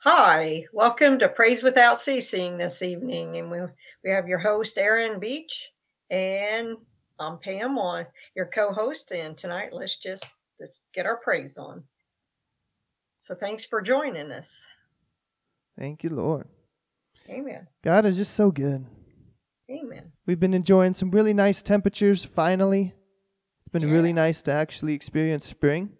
Hi, welcome to Praise Without Ceasing this evening. And we, we have your host, Aaron Beach, and I'm Pam on your co-host. And tonight, let's just let's get our praise on. So thanks for joining us. Thank you, Lord. Amen. God is just so good. Amen. We've been enjoying some really nice temperatures finally. It's been Yeah. really nice to actually experience spring.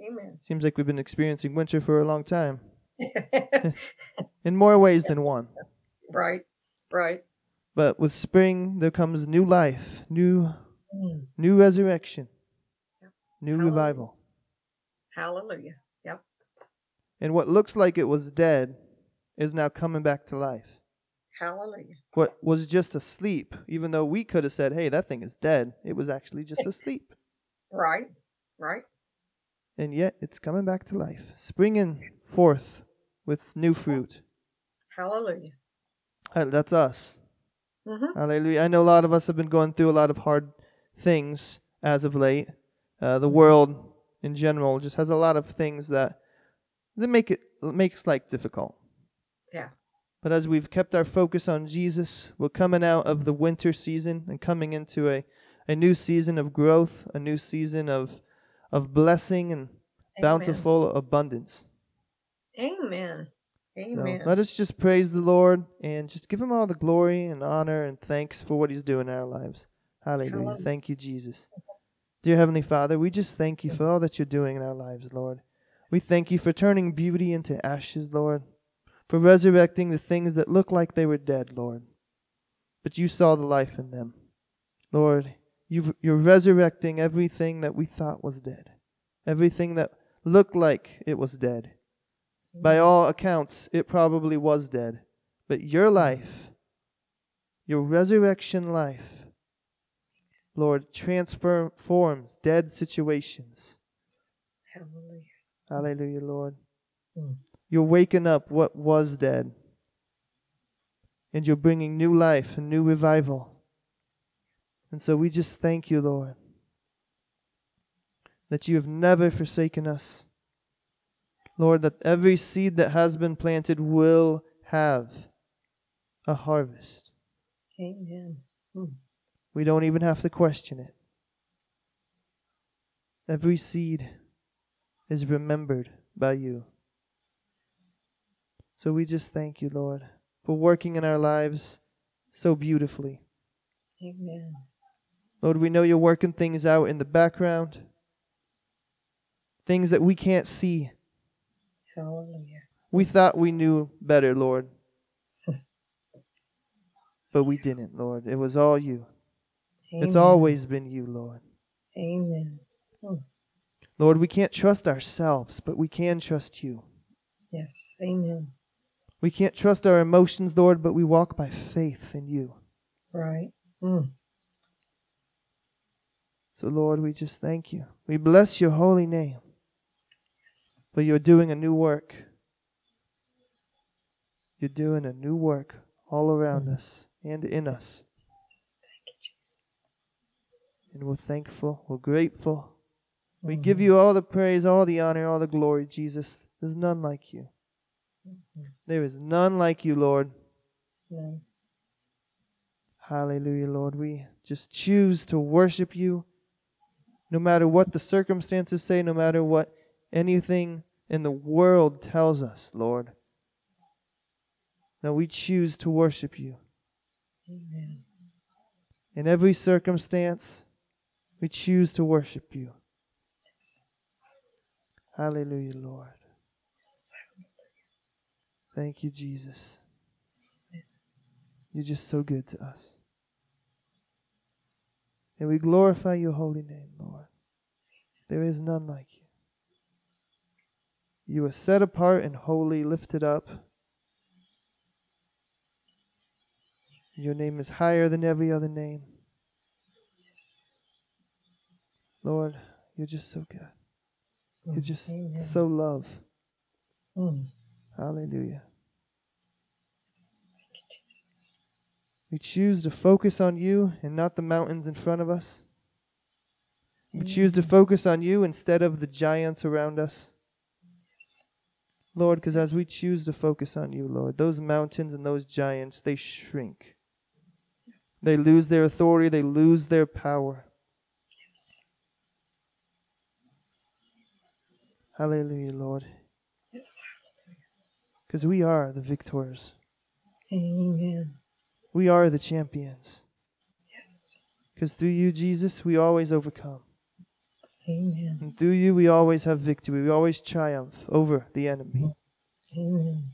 Amen. Seems like we've been experiencing winter for a long time in more ways than one. right, right. But with spring there comes new life, new Mm. new resurrection, Yep. new Hallelujah. revival. Hallelujah. Yep. And what looks like it was dead is now coming back to life. Hallelujah. What was just asleep, even though we could have said, "Hey, that thing is dead," it was actually just asleep. Right, right. And yet it's coming back to life, springing forth with new fruit. Hallelujah. Uh, That's us. hmm Hallelujah. I know a lot of us have been going through a lot of hard things as of late. Uh, the world in general just has a lot of things that that make it makes life difficult. Yeah. But as we've kept our focus on Jesus, we're coming out of the winter season and coming into a, a new season of growth, a new season of of blessing and bountiful abundance. Amen. So Amen. let us just praise the Lord and just give him all the glory and honor and thanks for what he's doing in our lives. Hallelujah. Hallelujah. Thank you, Jesus. Dear Heavenly Father, we just thank you for all that you're doing in our lives, Lord. We thank you for turning beauty into ashes, Lord, for resurrecting the things that look like they were dead, Lord. But you saw the life in them. Lord, you've, you're resurrecting everything that we thought was dead, everything that looked like it was dead. By all accounts, it probably was dead. But your life, your resurrection life, Lord, transforms dead situations. Hallelujah. Hallelujah, Lord. Mm. You're waking up what was dead. And you're bringing new life and new revival. And so we just thank you, Lord, that you have never forsaken us. Lord, that every seed that has been planted will have a harvest. Amen. Hmm. We don't even have to question it. Every seed is remembered by you. So we just thank you, Lord, for working in our lives so beautifully. Amen. Lord, we know you're working things out in the background, things that we can't see. Hallelujah. We thought we knew better, Lord. but we didn't, Lord. It was all you. It's always been you, Lord. Amen. Lord, we can't trust ourselves, but we can trust you. Yes. Amen. We can't trust our emotions, Lord, but we walk by faith in you. Right. Mm. So, Lord, we just thank you. We bless your holy name. For you're doing a new work. You're doing a new work all around us and in us. Thank you, Jesus. And we're thankful. We're grateful. We Mhm. give you all the praise, all the honor, all the glory, Jesus. There's none like you. Mhm. There is none like you, Lord. No. Hallelujah, Lord. We just choose to worship you no matter what the circumstances say, no matter what anything in the world tells us, Lord. No, we choose to worship you. Amen. In every circumstance, we choose to worship you. Yes. Hallelujah, Lord. Yes. Thank you, Jesus. You're just so good to us. And we glorify your holy name, Lord. There is none like you. You are set apart and holy, lifted up. Your name is higher than every other name. Yes. Lord, you're just so good. You're Mm. just Amen. so love. Mm. Hallelujah. Yes. Thank you, Jesus. We choose to focus on you and not the mountains in front of us. We choose to focus on you instead of the giants around us. Lord, because as we choose to focus on you, Lord, those mountains and those giants, they shrink. They lose their authority, they lose their power. Yes. Hallelujah, Lord. Yes. Because we are the victors, Amen. we are the champions. Yes. Because through you, Jesus, we always overcome. Amen. And through you, we always have victory. We always triumph over the enemy. Amen.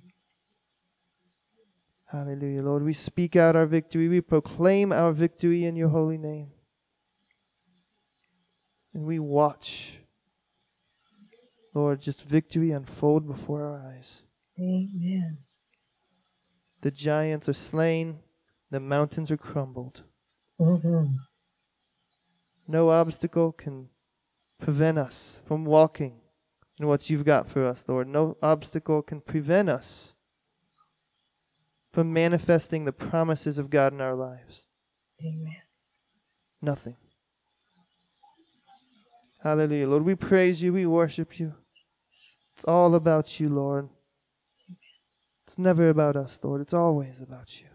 Hallelujah, Lord. We speak out our victory. We proclaim our victory in your holy name. And we watch, Lord, just victory unfold before our eyes. Amen. The giants are slain, the mountains are crumbled. Mm-hmm. No obstacle can prevent us from walking in what you've got for us, Lord. No obstacle can prevent us from manifesting the promises of God in our lives. Amen. Nothing. Hallelujah. Lord, we praise you. We worship you. It's all about you, Lord. It's never about us, Lord. It's always about you.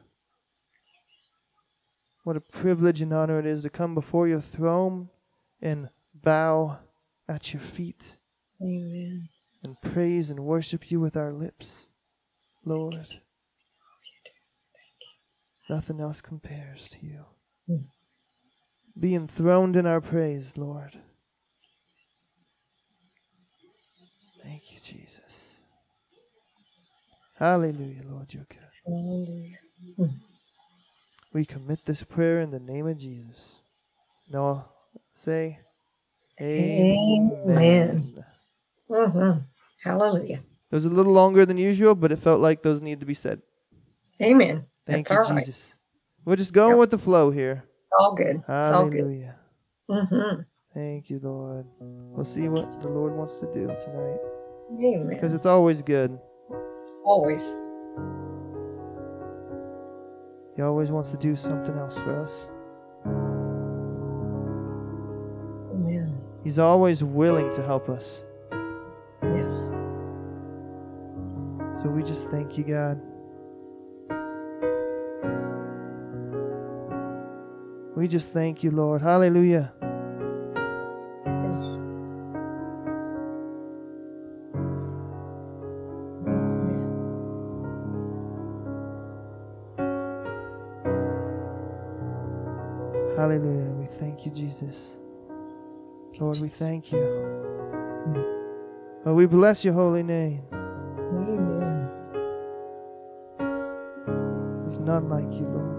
What a privilege and honor it is to come before your throne and bow at your feet Amen. and praise and worship you with our lips, Lord. Nothing else compares to you. Mm. Be enthroned in our praise, Lord. Thank you, Jesus. Hallelujah, Lord, you're good. Hallelujah. We commit this prayer in the name of Jesus. No, say, Amen. Mm-hmm. Hallelujah. It was a little longer than usual, but it felt like those needed to be said. Amen. Thank That's you, all right. Jesus. We're just going Yep. with the flow here. All good. It's all good. Hallelujah. Mm-hmm. Thank you, Lord. We'll see what the Lord wants to do tonight. Amen. Because it's always good. Always. He always wants to do something else for us. He's always willing to help us. Yes. So we just thank you, God. We just thank you, Lord. Hallelujah. Yes. Hallelujah. We thank you, Jesus. Lord, we thank you. Oh, we bless your holy name. Amen. There's none like you, Lord.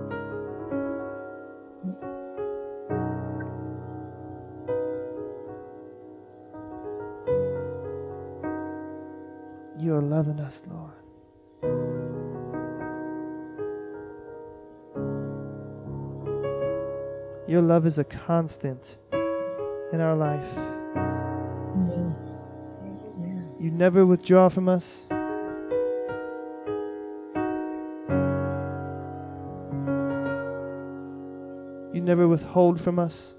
You are loving us, Lord. Your love is a constant in our life. Amen. Amen. You never withdraw from us. You never withhold from us.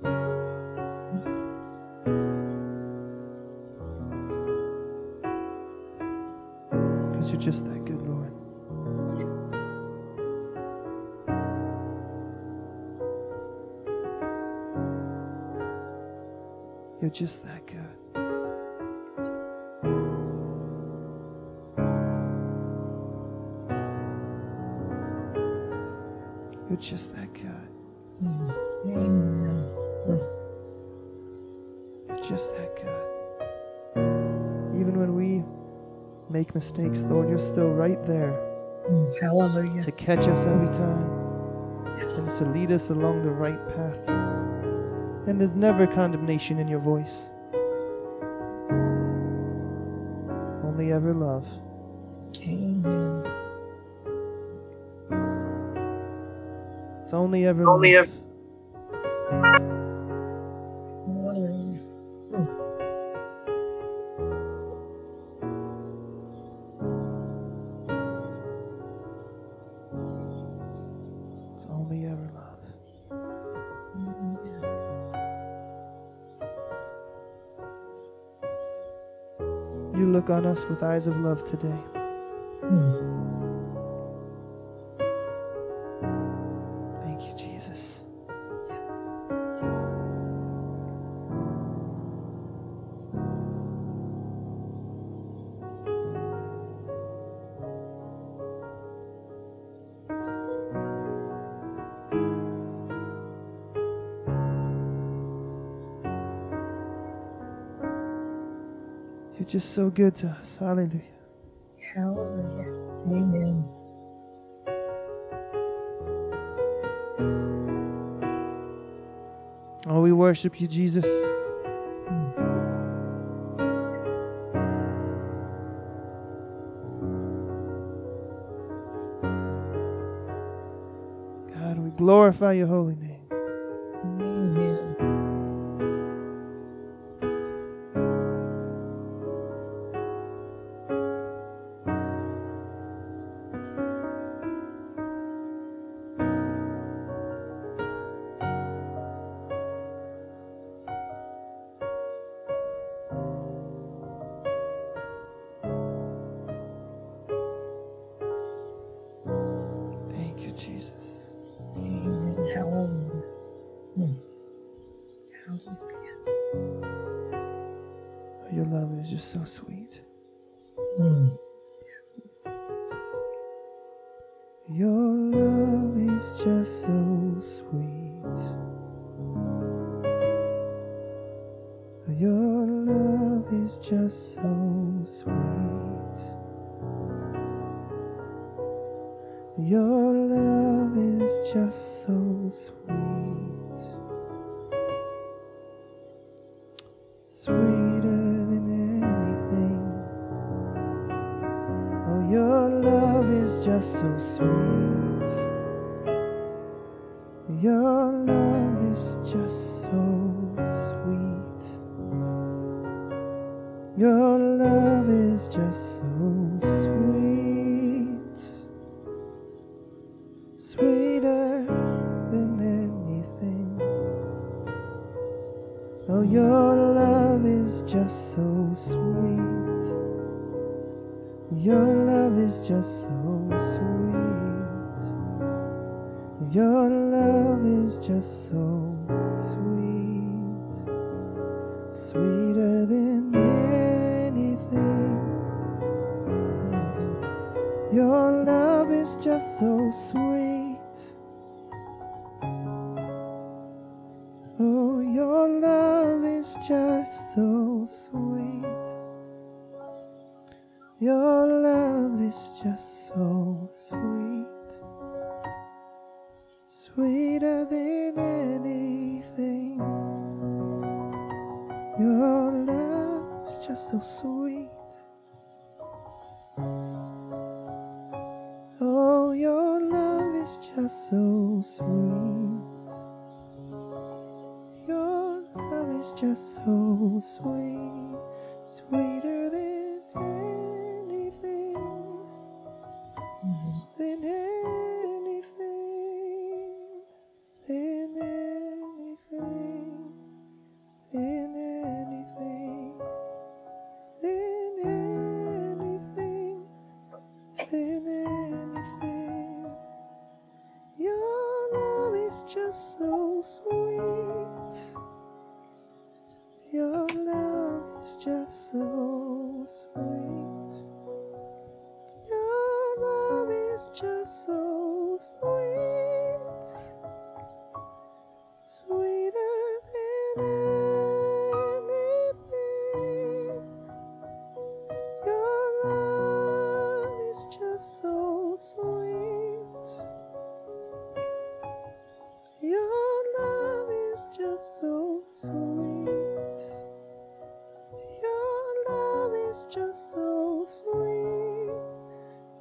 Because you're just that good, You're just that good. You're just that good. Amen. You're just that good. Even when we make mistakes, Lord, you're still right there Hallelujah. to catch us every time and to lead us along the right path. And there's never condemnation in your voice, only ever love. Amen. It's only ever Only love. Hallelujah. us with eyes of love today. so good to us. Hallelujah. Hallelujah. Amen. Oh, we worship you, Jesus. God, we glorify your holy your love is just so sweet. Mm. Your love is just so so sweet. Your love is just so sweet. Your love is just so sweet,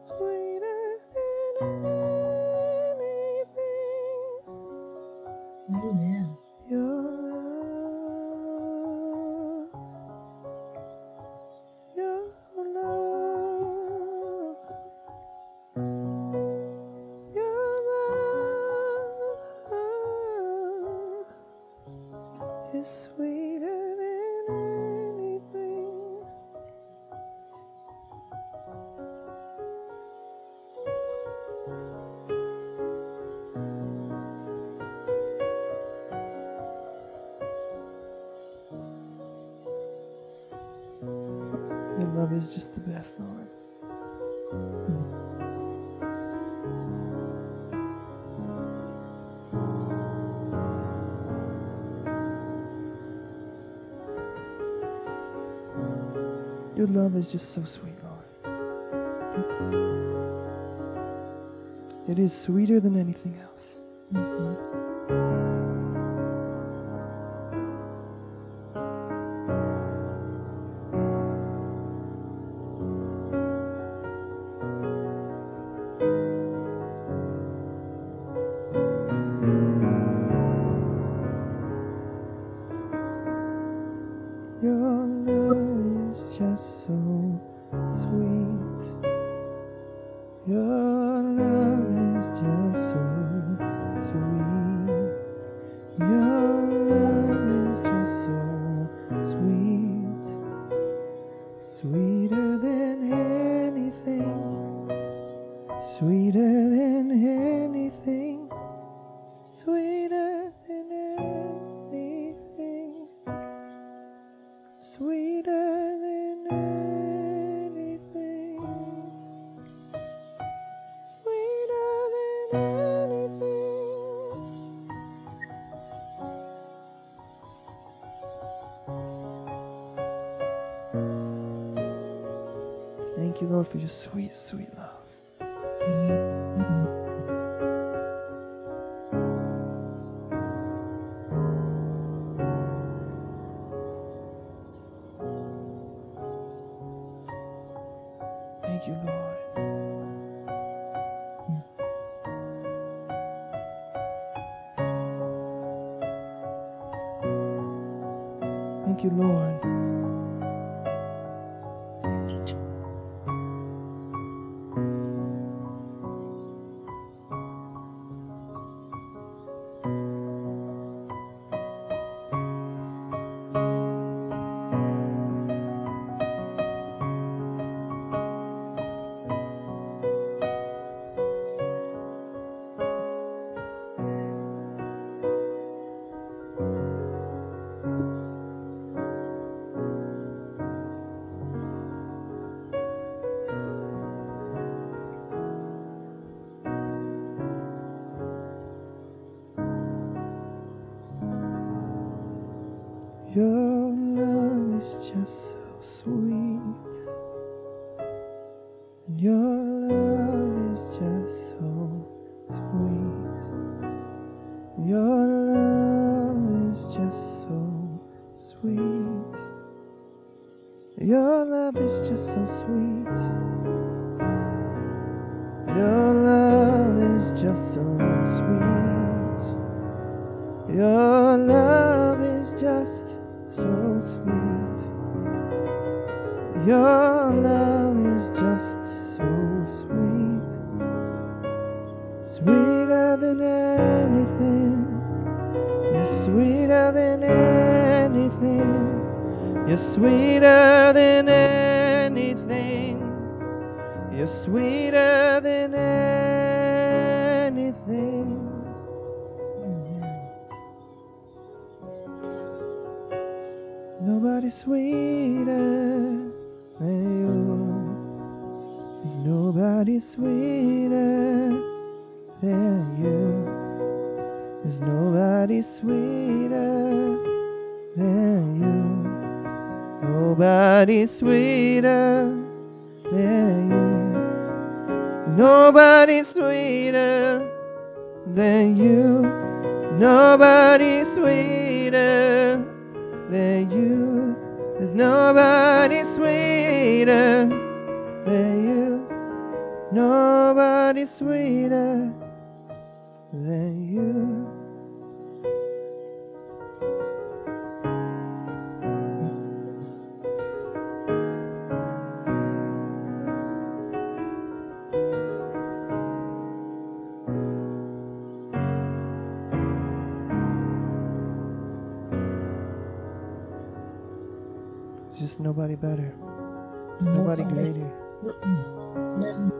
sweet. is just so sweet, Lord. It is sweeter than anything else. sweet, sweet love. Thank you, Lord. Thank you, Lord.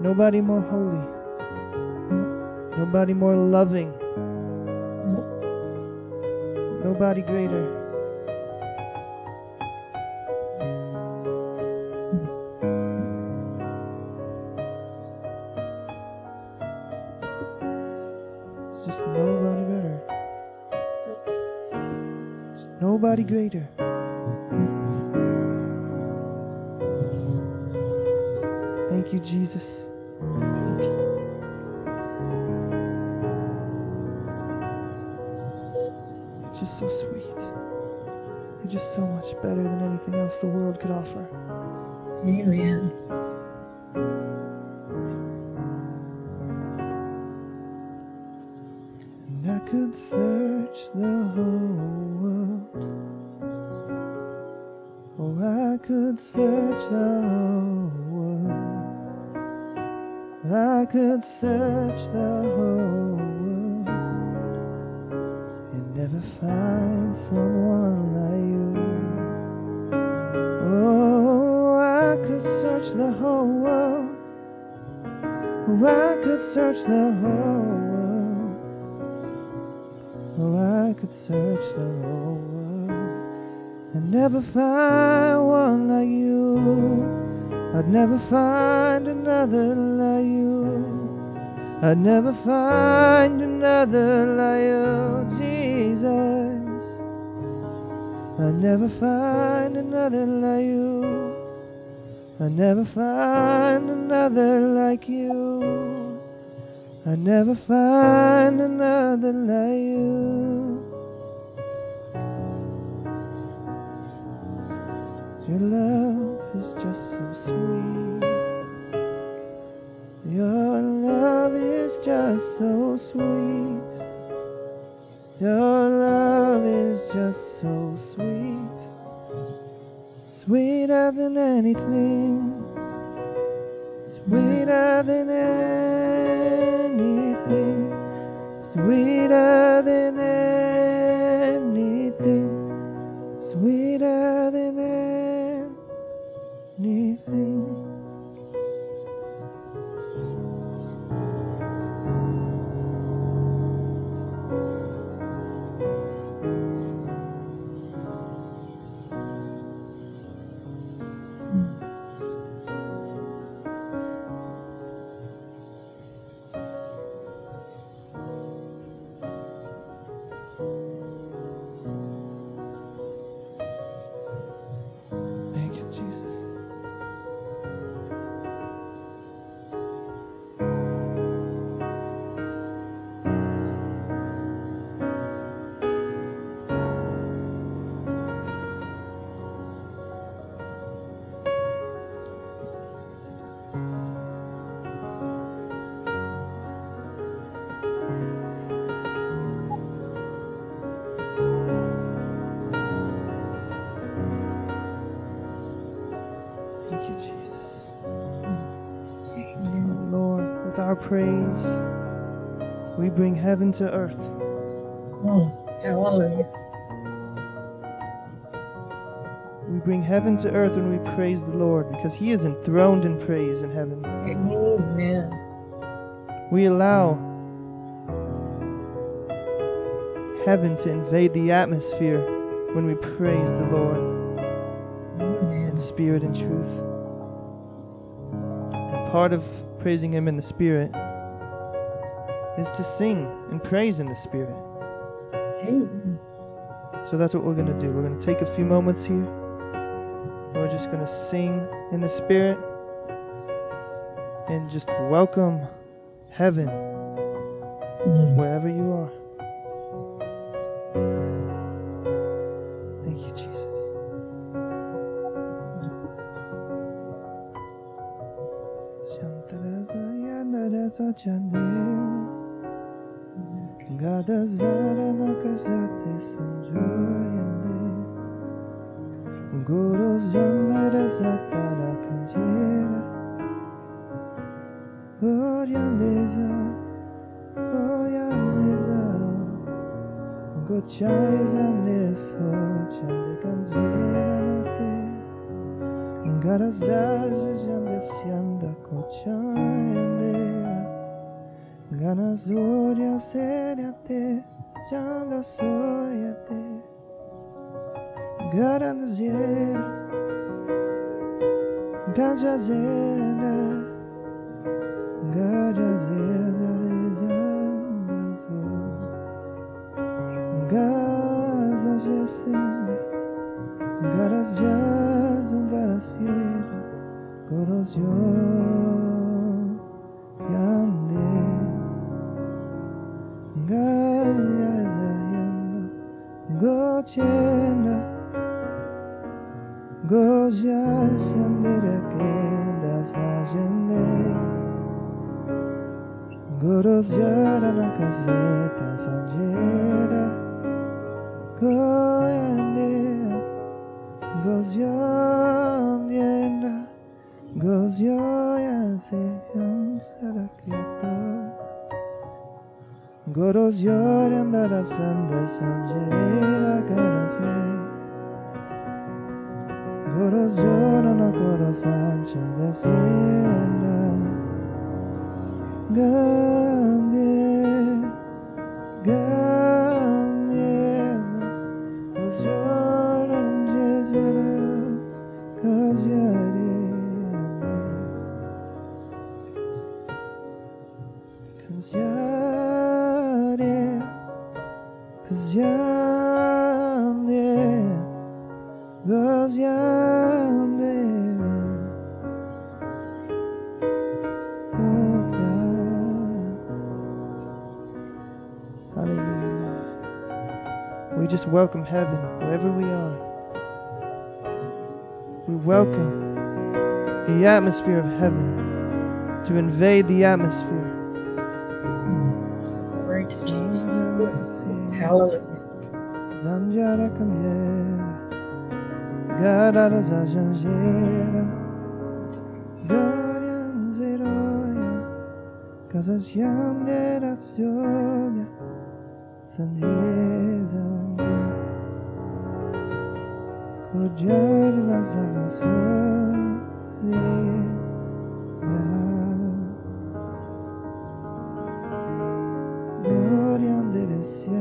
Nobody more holy. Nobody more loving. Nobody greater. Just nobody better. There's nobody greater. Thank you, Jesus. You're just so sweet. You're just so much better than anything else the world could offer. Amen. I could search the whole world and never find someone like you. Oh, I could search the whole world. Oh, I could search the whole world. Oh, I could search the whole world and never find one like you. I'd never find another. I'd never find another like you, Jesus. I'd never find another like you. I'd never find another like you. I'd never find another like you. Your love is just so sweet. Your is just so sweet. Your love is just so sweet. Sweeter than anything. Sweeter than anything. Sweeter than anything. Jesus. Amen. Lord, with our praise, we bring heaven to earth. Mm. Hallelujah. We bring heaven to earth when we praise the Lord because He is enthroned in praise in heaven. Amen. We allow heaven to invade the atmosphere when we praise the Lord Amen. in spirit and truth. Part of praising Him in the spirit is to sing and praise in the spirit. Amen. So that's what we're going to do. We're going to take a few moments here. We're just going to sing in the Spirit and just welcome heaven Gorozyara na gazeta zanjera Goyandera Gozyandera Gozyandera Gozyandera Gorozyara na gazeta zanjera Goyandera corazón, una cosa ancha de cielo. Just welcome heaven wherever we are. We welcome the atmosphere of heaven to invade the atmosphere. Glory to Jesus. Hallelujah. Zanjara Candela, Gadara Zajanjera, Dorian Zeroya, Casas Yandera Sionia, Sanjeza Angela, Hallar las asas de la gloria enderecida.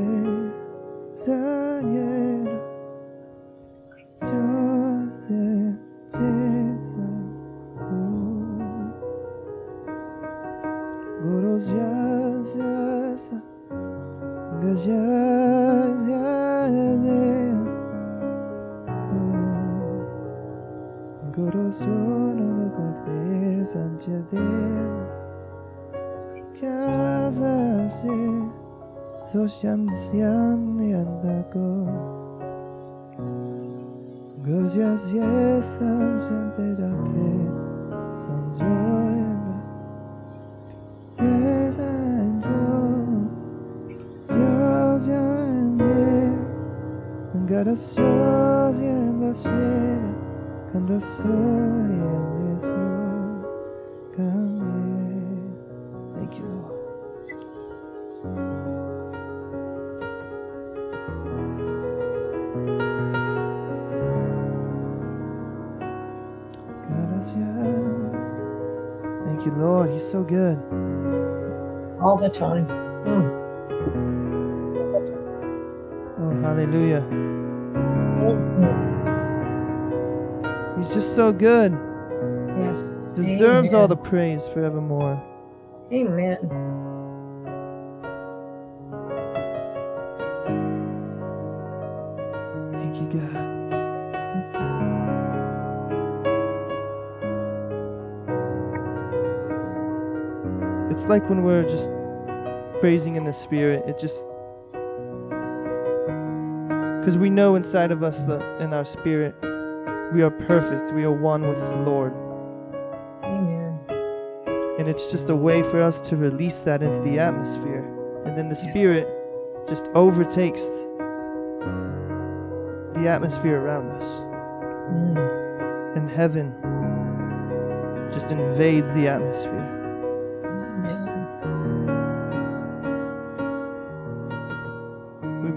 Lord. He's so good. All the time. Mm. Oh, hallelujah. He's just so good. Yes. Deserves all the praise forevermore. Amen. It's like when we're just praising in the Spirit, it just. Because we know inside of us, that in our spirit, we are perfect. We are one with the Lord. Amen. And it's just a way for us to release that into the atmosphere. And then the Yes. Spirit just overtakes the atmosphere around us. Mm. And heaven just invades the atmosphere.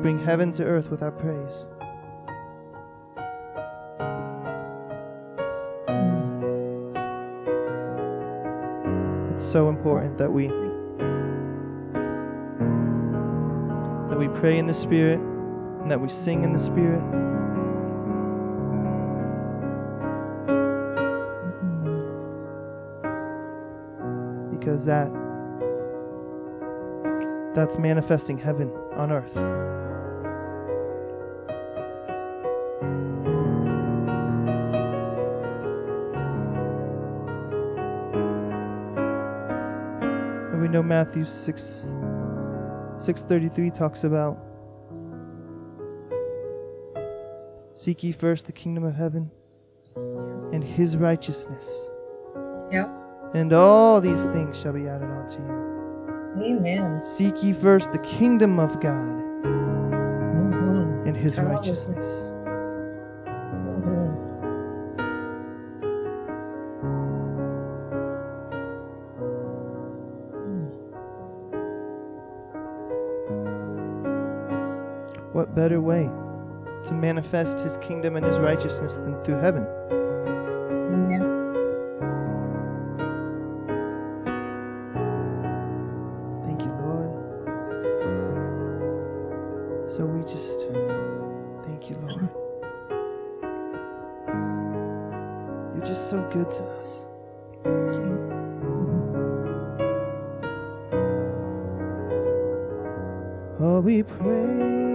Bring heaven to earth with our praise. It's so important that we that we pray in the spirit and that we sing in the spirit because that that's manifesting heaven on earth. Matthew 6 633 talks about seek ye first the kingdom of heaven and his righteousness. Yep. And all these things shall be added unto you. Amen. Seek ye first the kingdom of God Mhm. and his righteousness. Better way to manifest his kingdom and his righteousness than through heaven? Yeah. Thank you, Lord. So we just thank you, Lord. You're just so good to us. Oh, we praise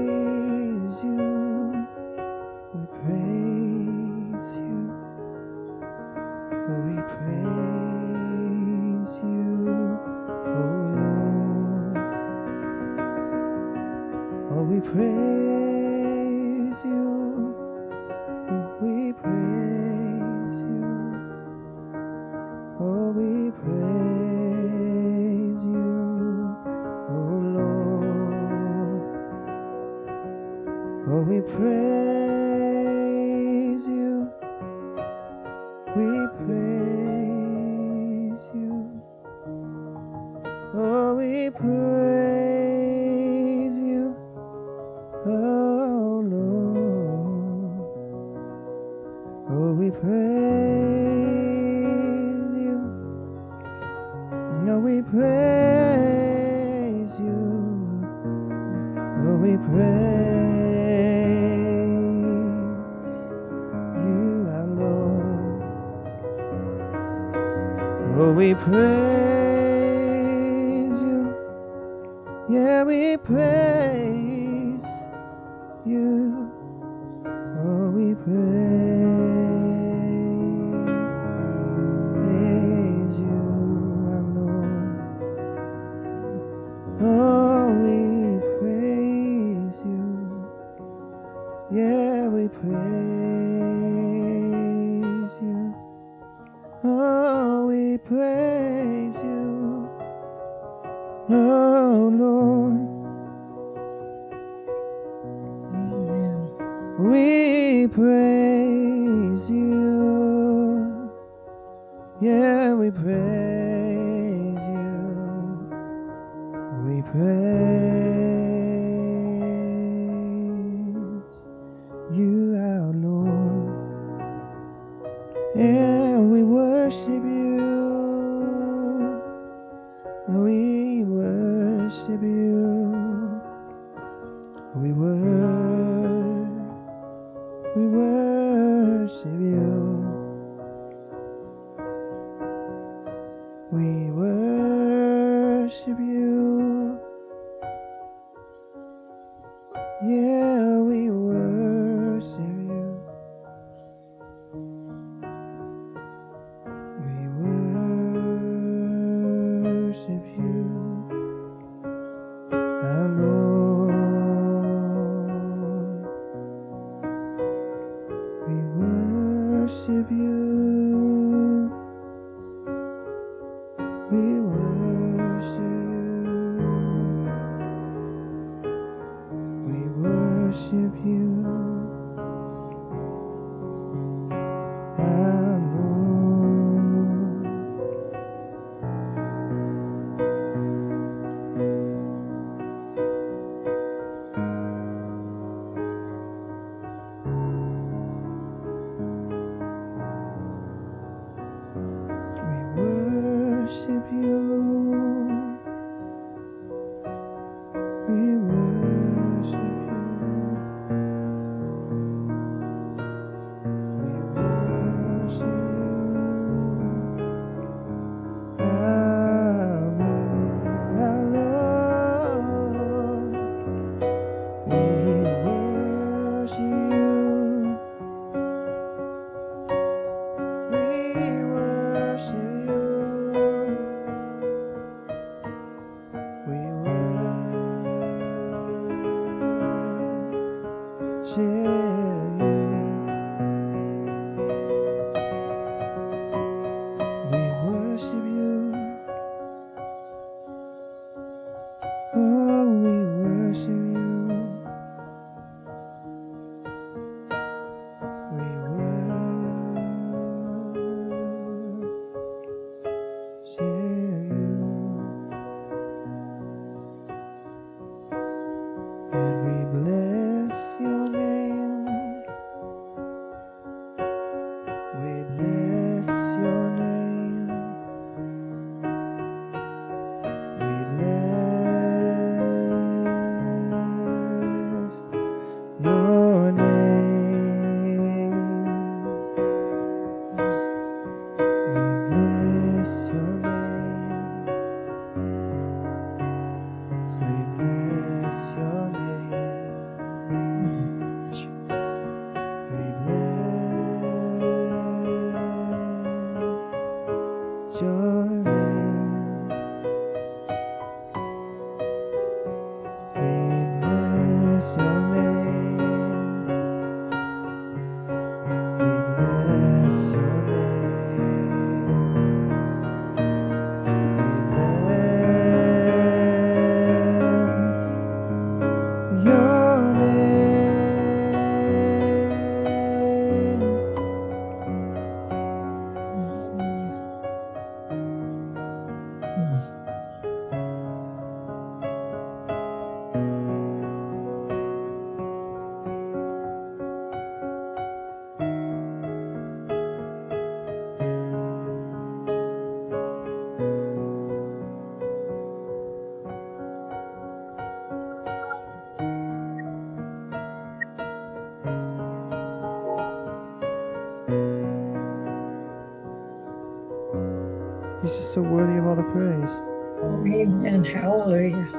so worthy of all the praise. Amen. Hallelujah.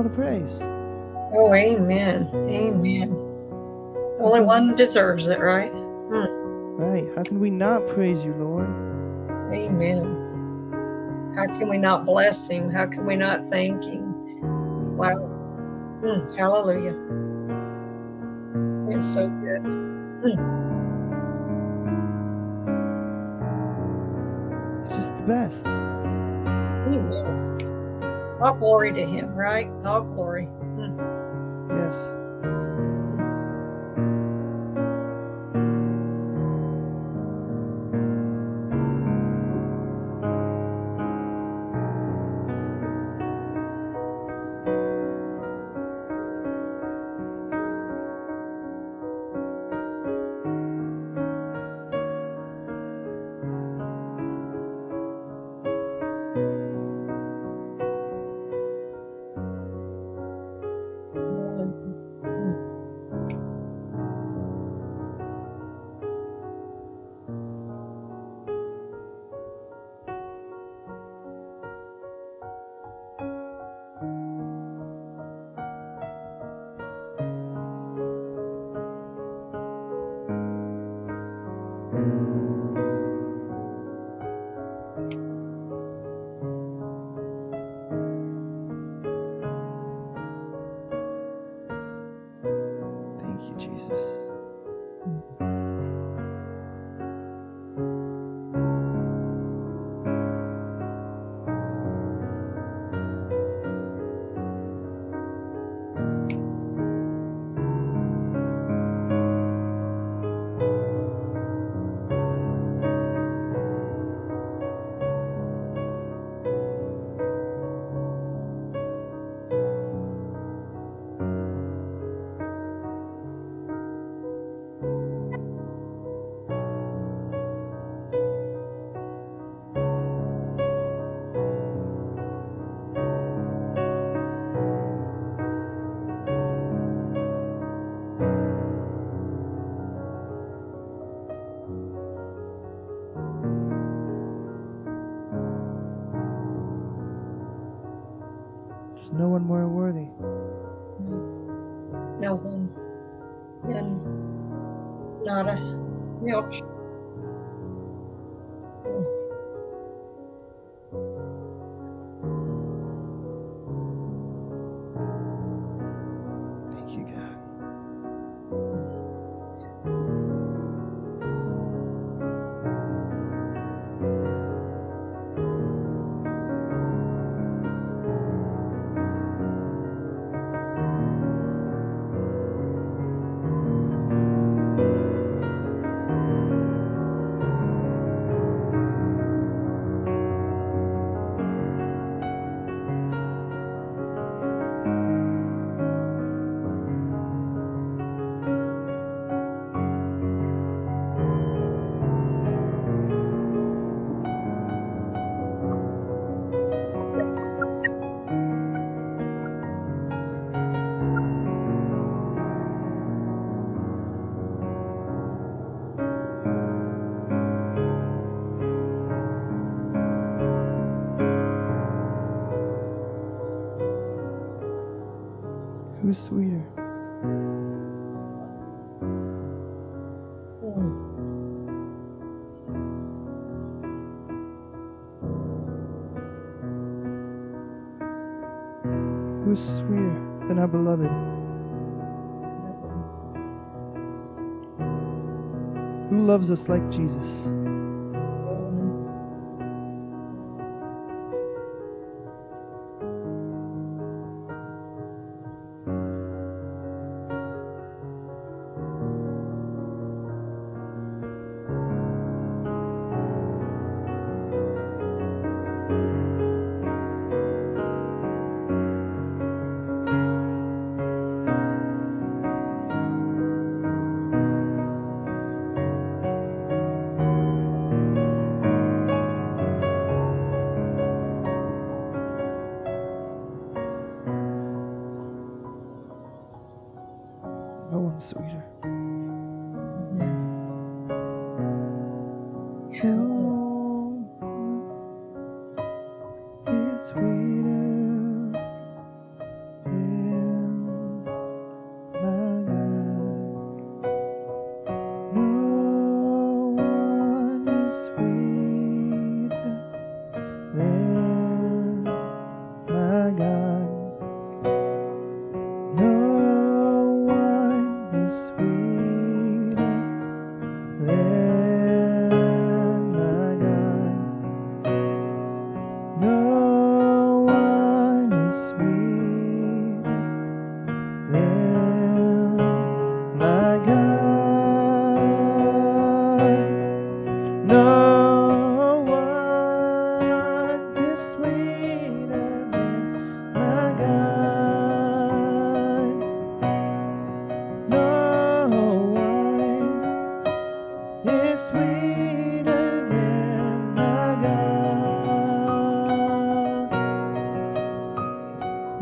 All the praise. Oh, amen. Amen. Only one deserves it, right? Right. How can we not praise you, Lord? Amen. How can we not bless him? How can we not thank him? Wow. Mm, hallelujah. It's so good. He's just the best. Amen. All glory to him, right? All glory. Hmm. Yes. Helps. Who's sweeter? Who's sweeter than our beloved? Who loves us like Jesus?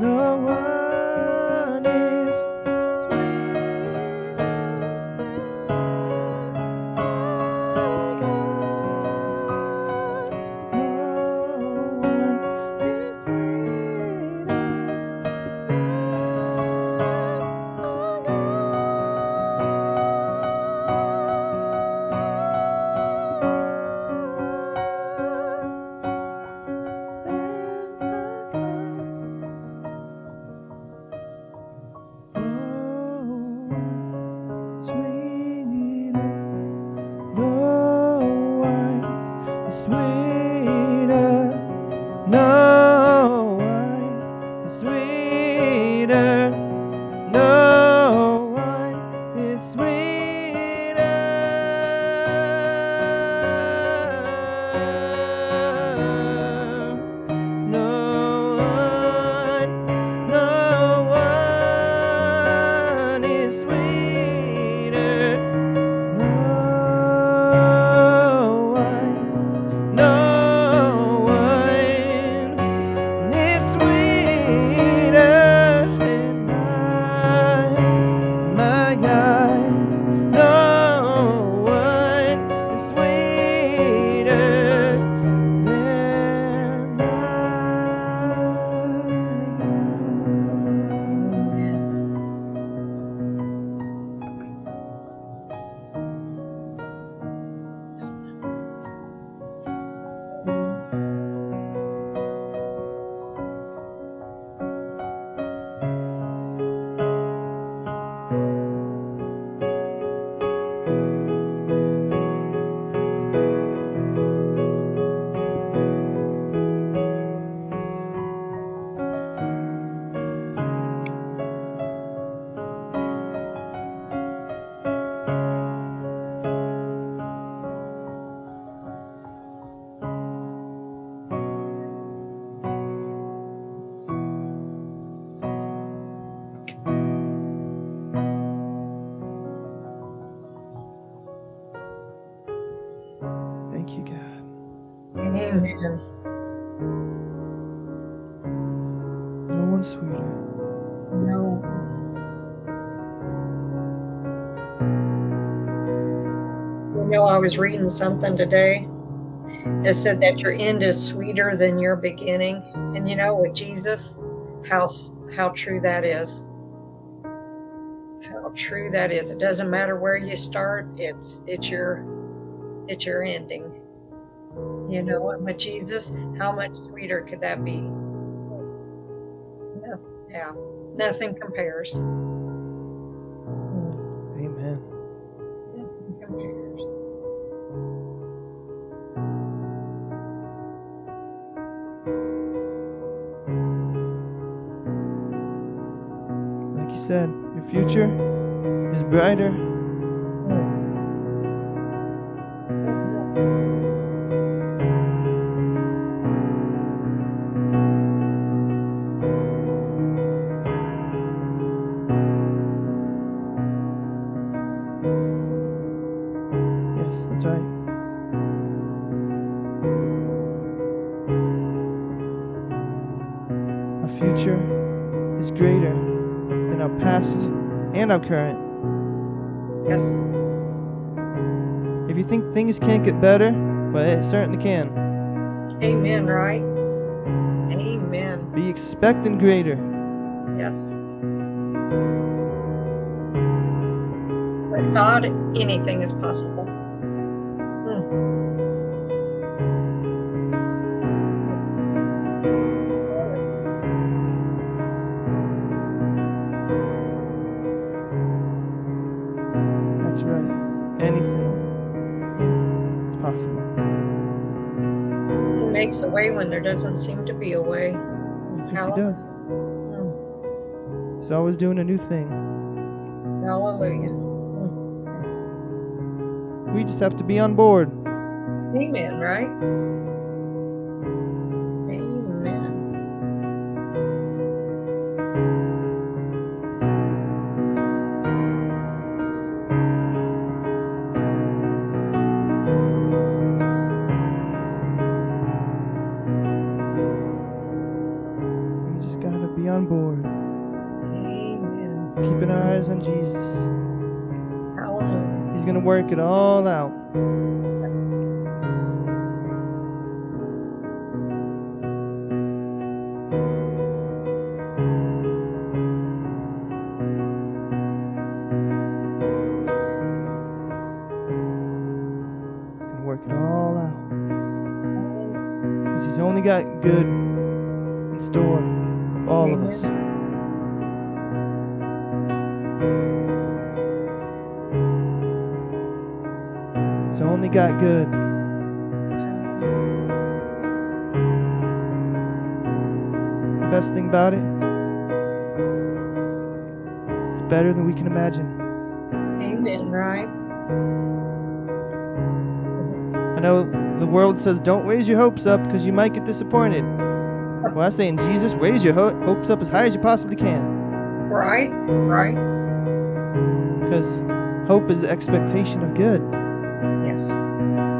I was reading something today that said that your end is sweeter than your beginning. And you know, with Jesus, how how true that is. how true that is. It doesn't matter where you start, it's it's your it's your ending. You know, and with Jesus, how much sweeter could that be? Yeah, nothing compares. Hmm. Amen. Future is brighter. Current. Yes, If you think things can't get better, well, it certainly can. amen, right? Amen. Be expecting greater. Yes. With God, anything is possible. When there doesn't seem to be a way. Yes, he does. He's always doing a new thing. Hallelujah. Yes. We just have to be on board. Amen, right? The best thing about it, it's better than we can imagine. Amen, right? I know the world says don't raise your hopes up because you might get disappointed. Well, I say in Jesus, raise your ho- hopes up as high as you possibly can. Right? Right? Because hope is the expectation of good. Yes.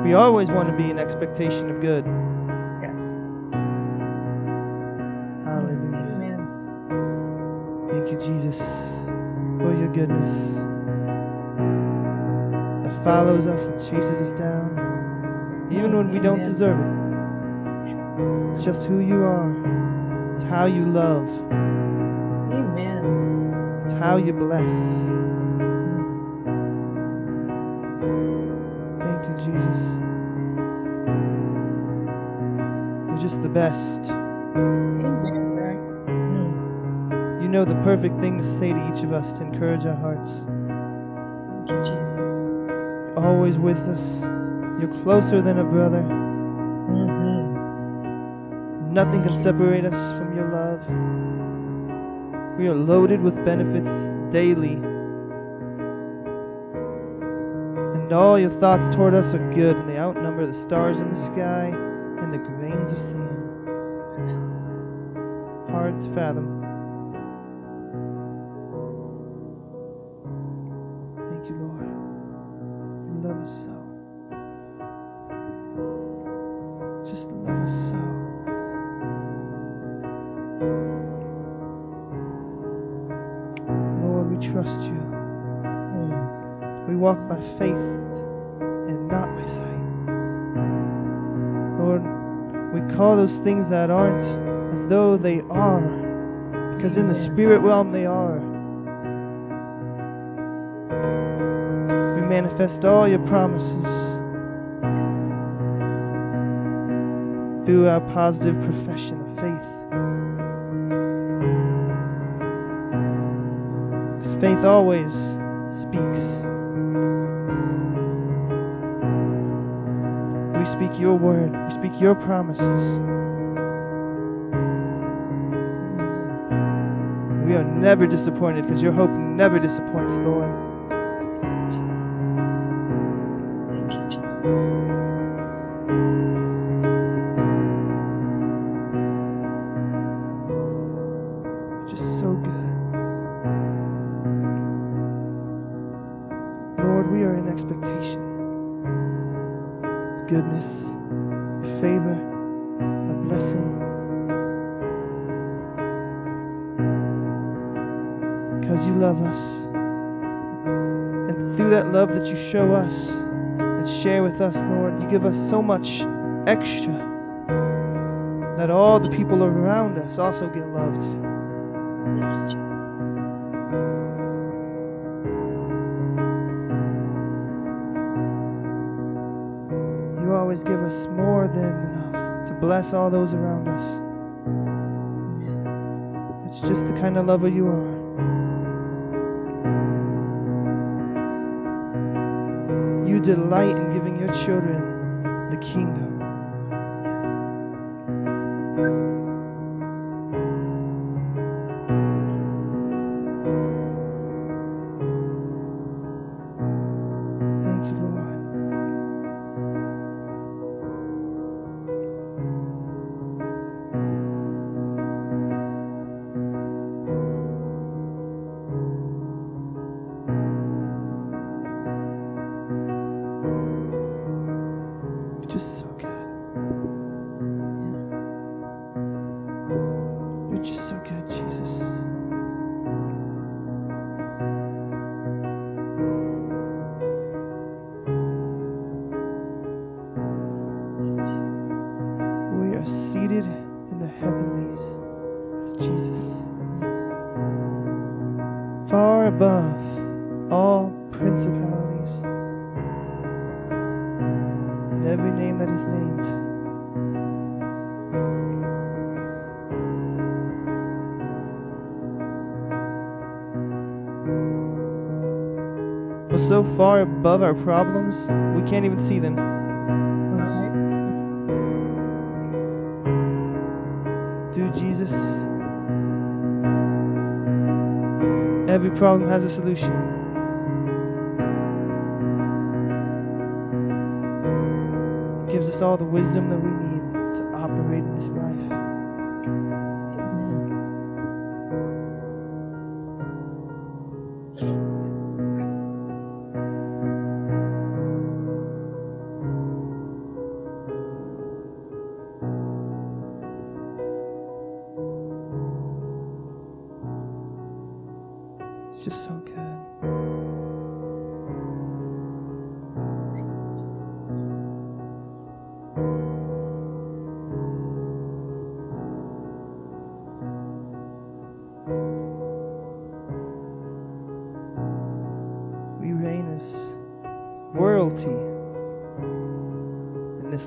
We always want to be an expectation of good. Yes. Your goodness that follows us and chases us down, even when we don't deserve it. It's just who you are, it's how you love, Amen. it's how you bless. Thank you, Jesus. You're just the best. Know the perfect thing to say to each of us to encourage our hearts. Thank you, Jesus. You're always with us. You're closer than a brother. hmm Nothing can separate us from your love. We are loaded with benefits daily. And all your thoughts toward us are good, and they outnumber the stars in the sky and the grains of sand. Hard to fathom. Things that aren't as though they are, because in the spirit realm they are. We manifest all your promises through our positive profession of faith. Because faith always speaks. We speak your word, we speak your promises. Never disappointed because your hope never disappoints, Lord. Thank you, Jesus. just so good. Lord, we are in expectation of goodness, of favor, of blessing. Because you love us. And through that love that you show us and share with us, Lord, you give us so much extra that all the people around us also get loved. You always give us more than enough to bless all those around us. It's just the kind of lover you are. Delight in giving your children the kingdom. Far above our problems, we can't even see them. Right. Through Jesus, every problem has a solution. Gives us all the wisdom that we need to operate in this life.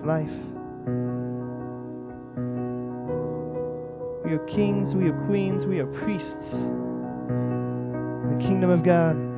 Life. We are kings, we are queens, we are priests in the kingdom of God.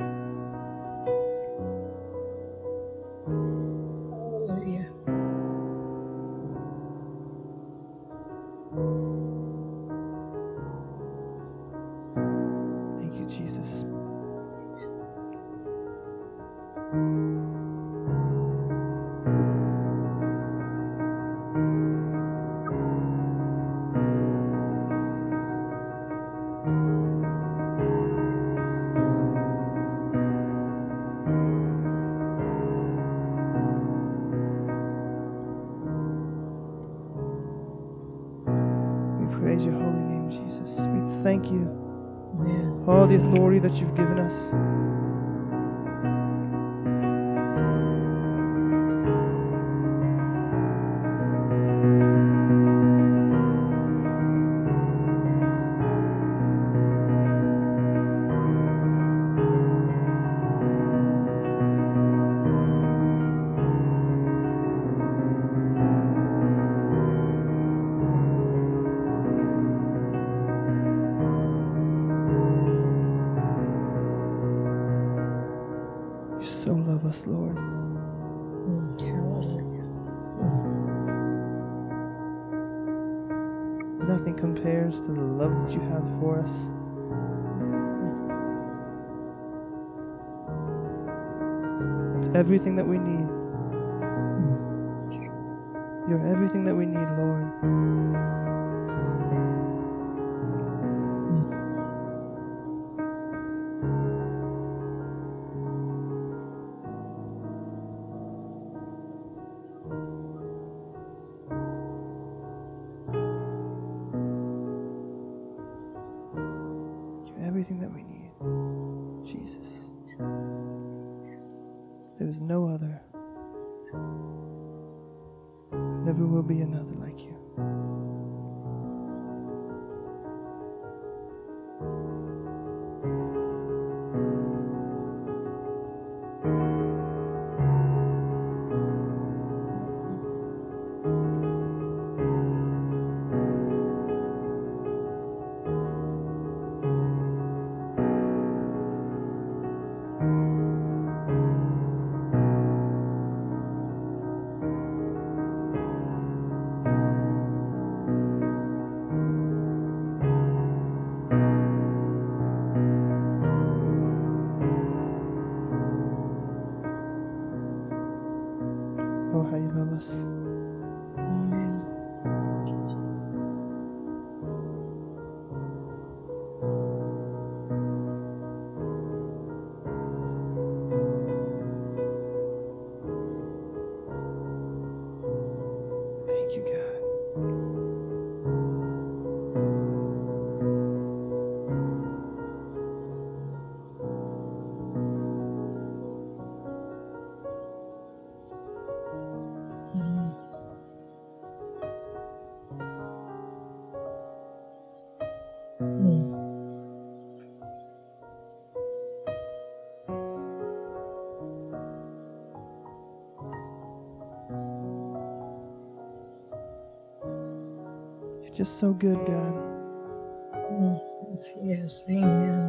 just so good, God. Mm, yes, yes, amen.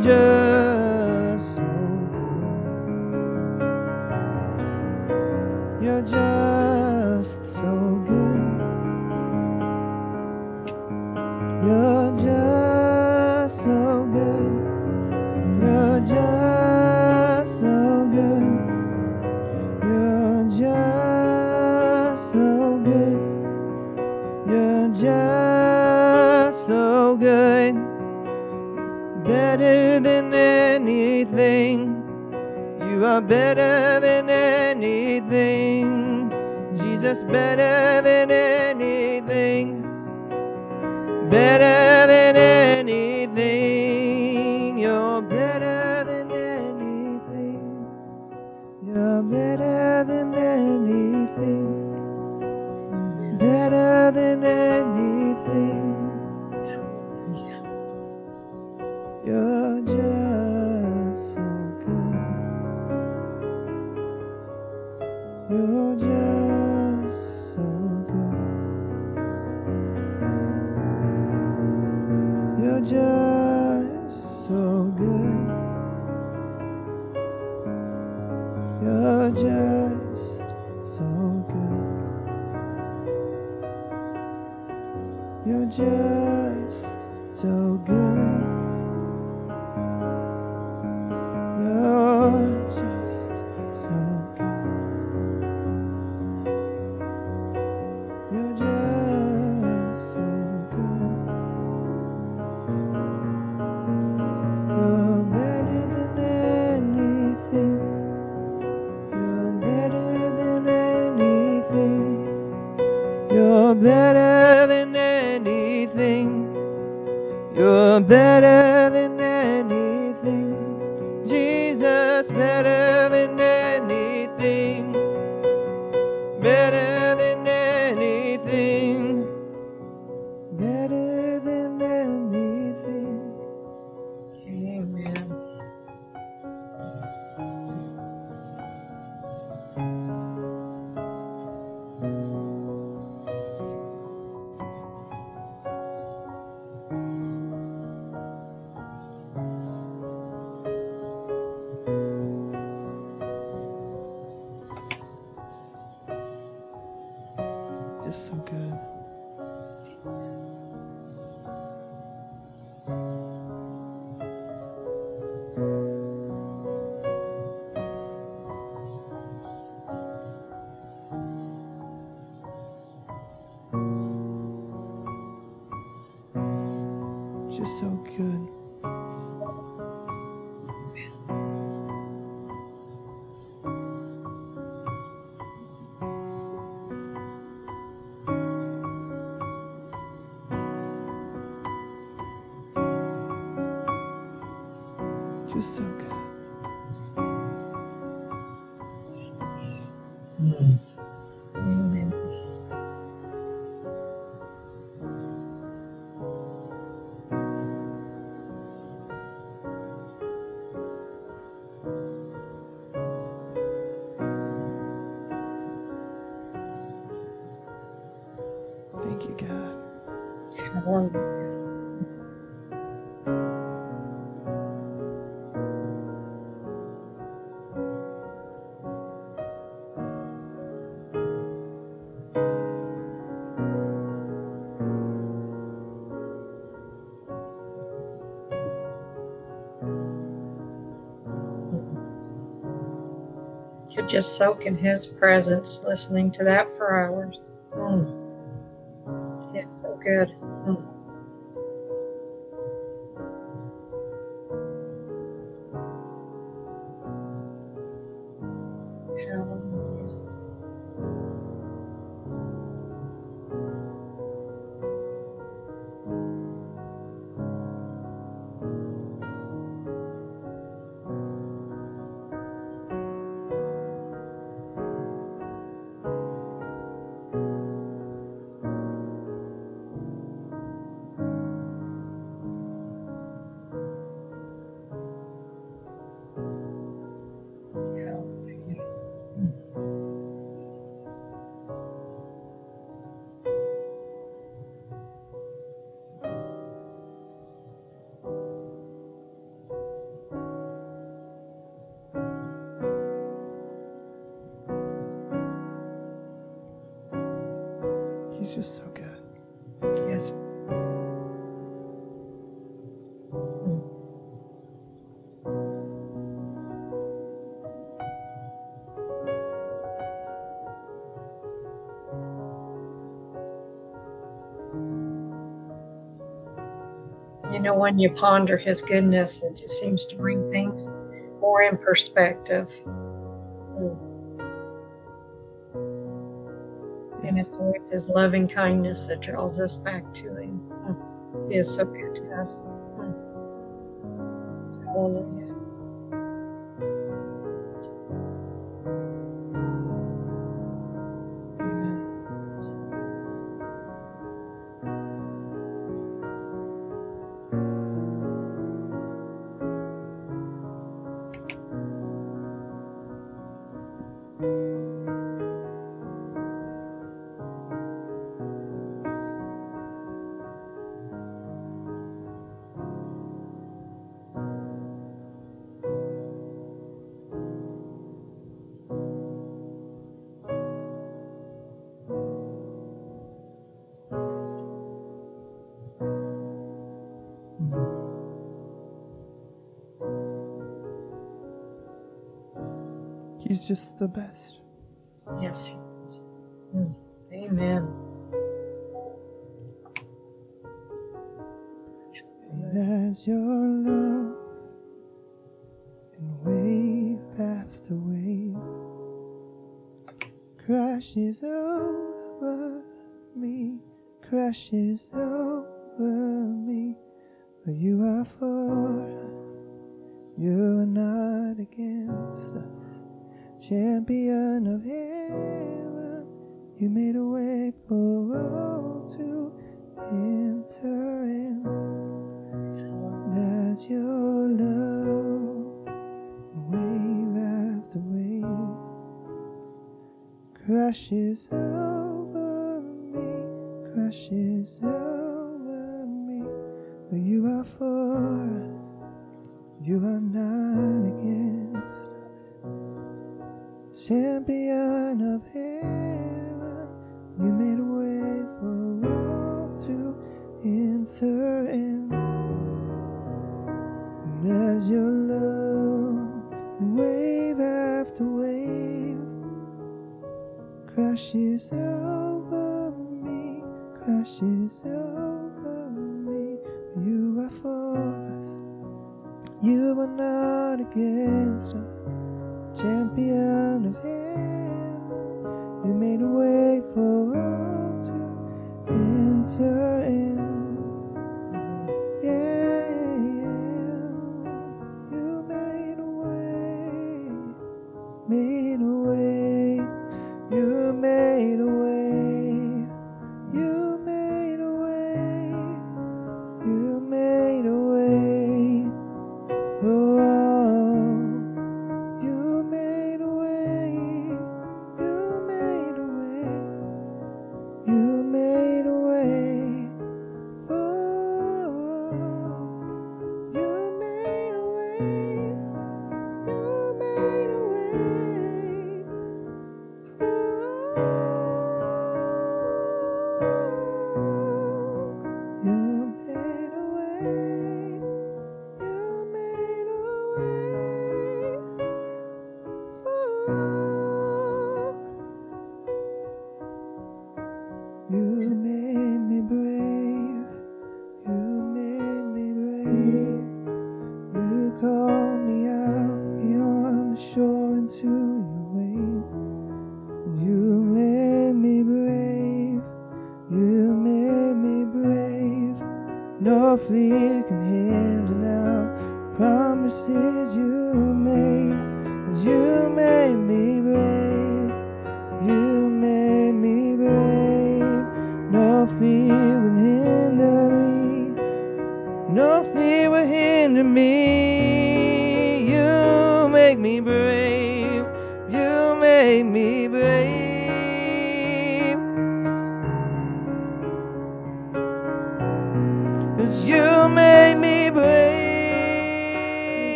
Just. better than anything. Jesus better than anything. Better Just just soak in His presence, listening to that for hours. Mm. It's so good. You know, when you ponder his goodness, it just seems to bring things more in perspective. Mm. And it's always his loving kindness that draws us back to him. Mm. He is so good to us. Mm. Hallelujah. just the best. Yes,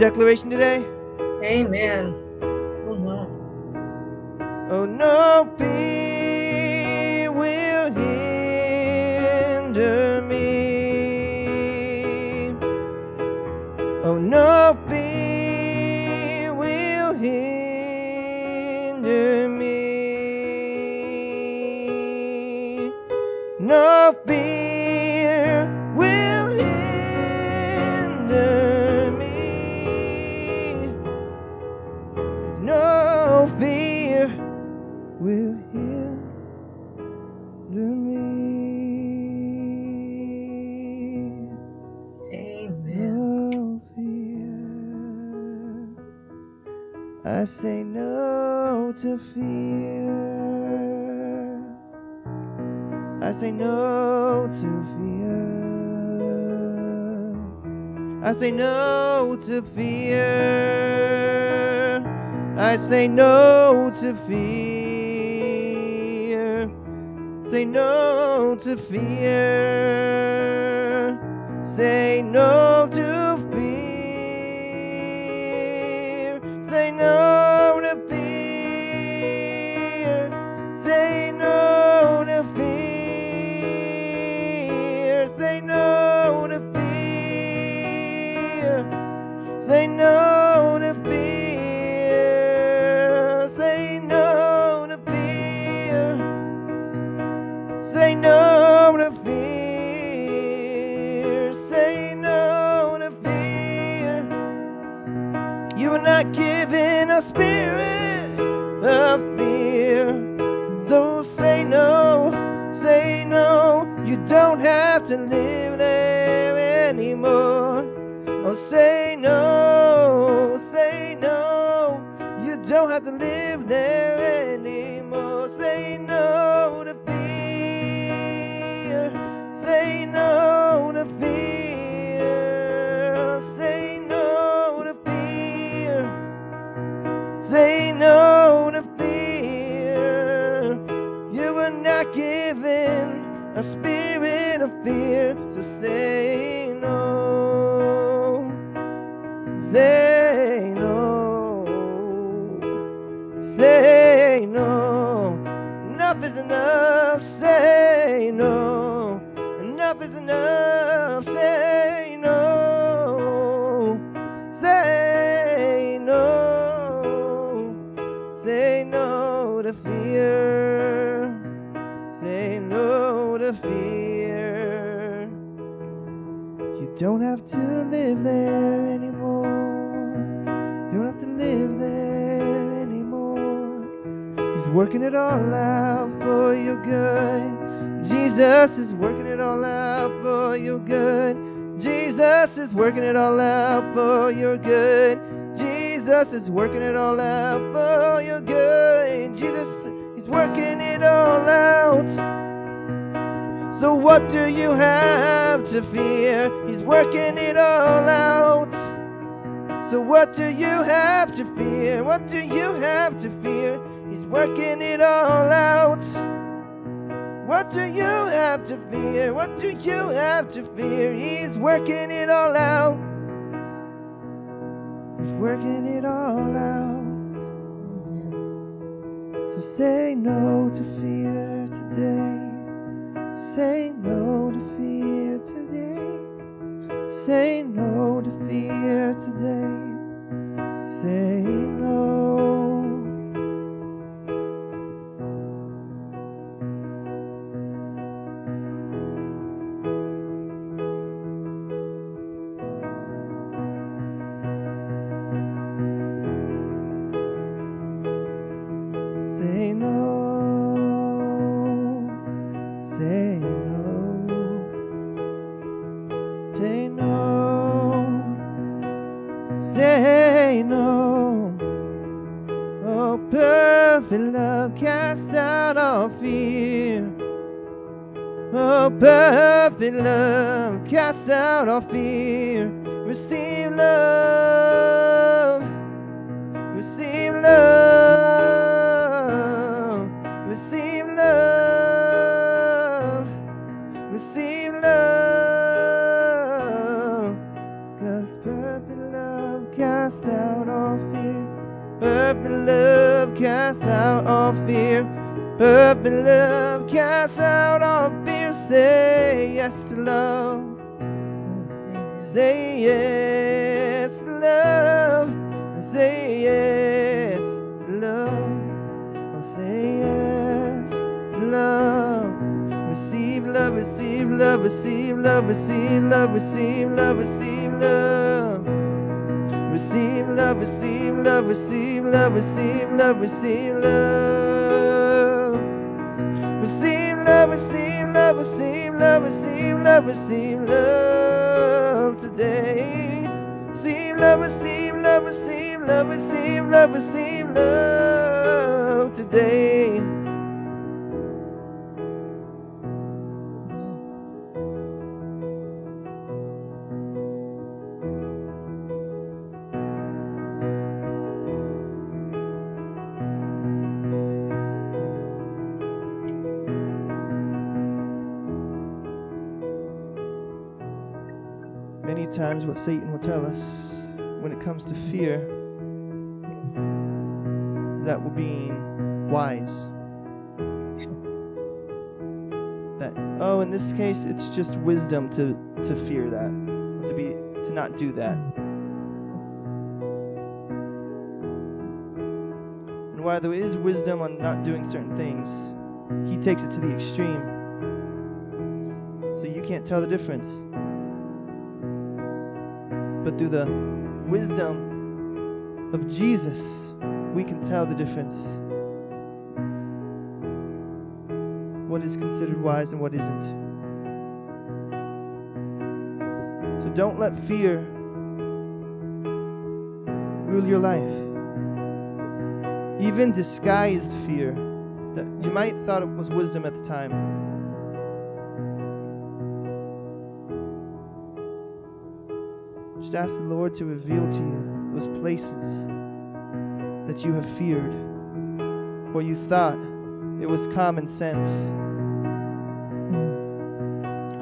your declaration today? Amen. Oh no. Oh no, be will hinder me. Oh no. I say no to fear. I say no to fear. I say no to fear. I say no to fear. Say no to fear. Say no there to fear. You don't have to live there anymore. You don't have to live there anymore. He's working it all out for your good. Jesus is working it all out for your good. Jesus is working it all out for your good. Jesus is working it all out for your good. Jesus, He's working it all out. So what do you have to fear? He's working it all out. So what do you have to fear? What do you have to fear? He's working it all out. What do you have to fear? What do you have to fear? He's working it all out. He's working it all out. So say no to fear today. Say no to fear today. Say no to fear today. Say no. Receive love, receive love. Receive love, receive love, receive love, receive love, today. Receive love, receive love, receive love, receive love, receive love today. Will tell us when it comes to fear is that we're being wise. That oh, in this case, it's just wisdom to to fear that, to be to not do that. And while there is wisdom on not doing certain things, he takes it to the extreme. So you can't tell the difference but through the wisdom of Jesus, we can tell the difference. What is considered wise and what isn't. So don't let fear rule your life. Even disguised fear that you might thought it was wisdom at the time. Just ask the Lord to reveal to you those places that you have feared, or you thought it was common sense.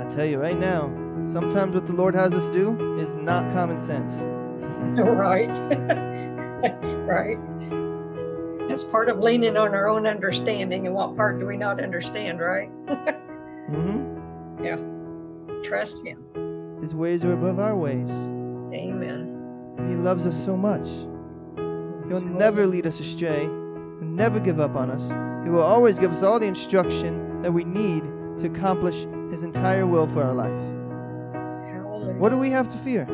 I tell you right now, sometimes what the Lord has us do is not common sense. right. right. That's part of leaning on our own understanding. And what part do we not understand, right? mm-hmm. Yeah. Trust Him. His ways are above our ways. Amen. He loves us so much. He'll never lead us astray. He'll never give up on us. He will always give us all the instruction that we need to accomplish His entire will for our life. What do we have to fear?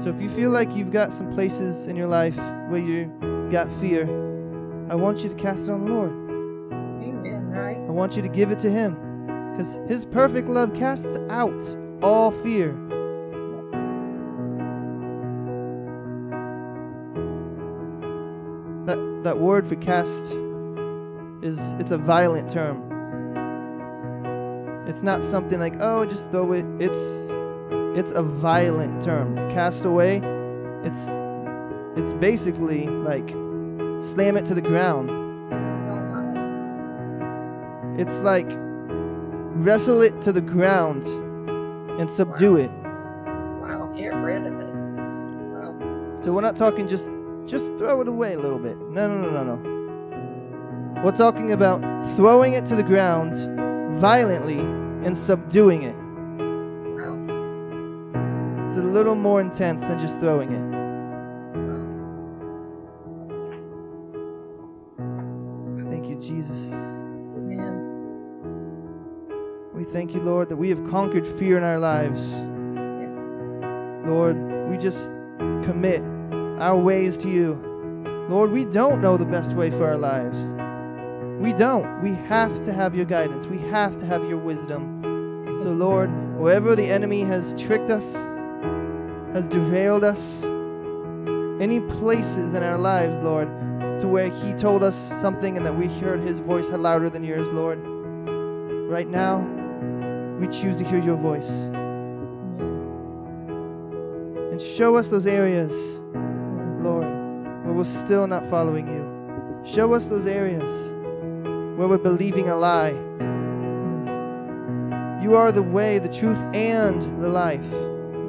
So if you feel like you've got some places in your life where you got fear, I want you to cast it on the Lord. Amen, right? I want you to give it to Him. Because His perfect love casts out all fear. That that word for cast is it's a violent term. It's not something like, oh, just throw it. It's it's a violent term. Cast away, it's it's basically like slam it to the ground. It's like wrestle it to the ground and subdue Wow. it. Wow, get rid of it. Wow. So we're not talking just just throw it away a little bit. No, no, no, no, no. We're talking about throwing it to the ground violently and subduing it. Wow. It's a little more intense than just throwing it. Thank you, Lord, that we have conquered fear in our lives. Yes. Lord, we just commit our ways to you. Lord, we don't know the best way for our lives. We don't. We have to have your guidance. We have to have your wisdom. So, Lord, wherever the enemy has tricked us, has derailed us, any places in our lives, Lord, to where he told us something and that we heard his voice louder than yours, Lord, right now, we choose to hear your voice and show us those areas, Lord, where we're still not following you. Show us those areas where we're believing a lie. Mm. You are the way, the truth, and the life.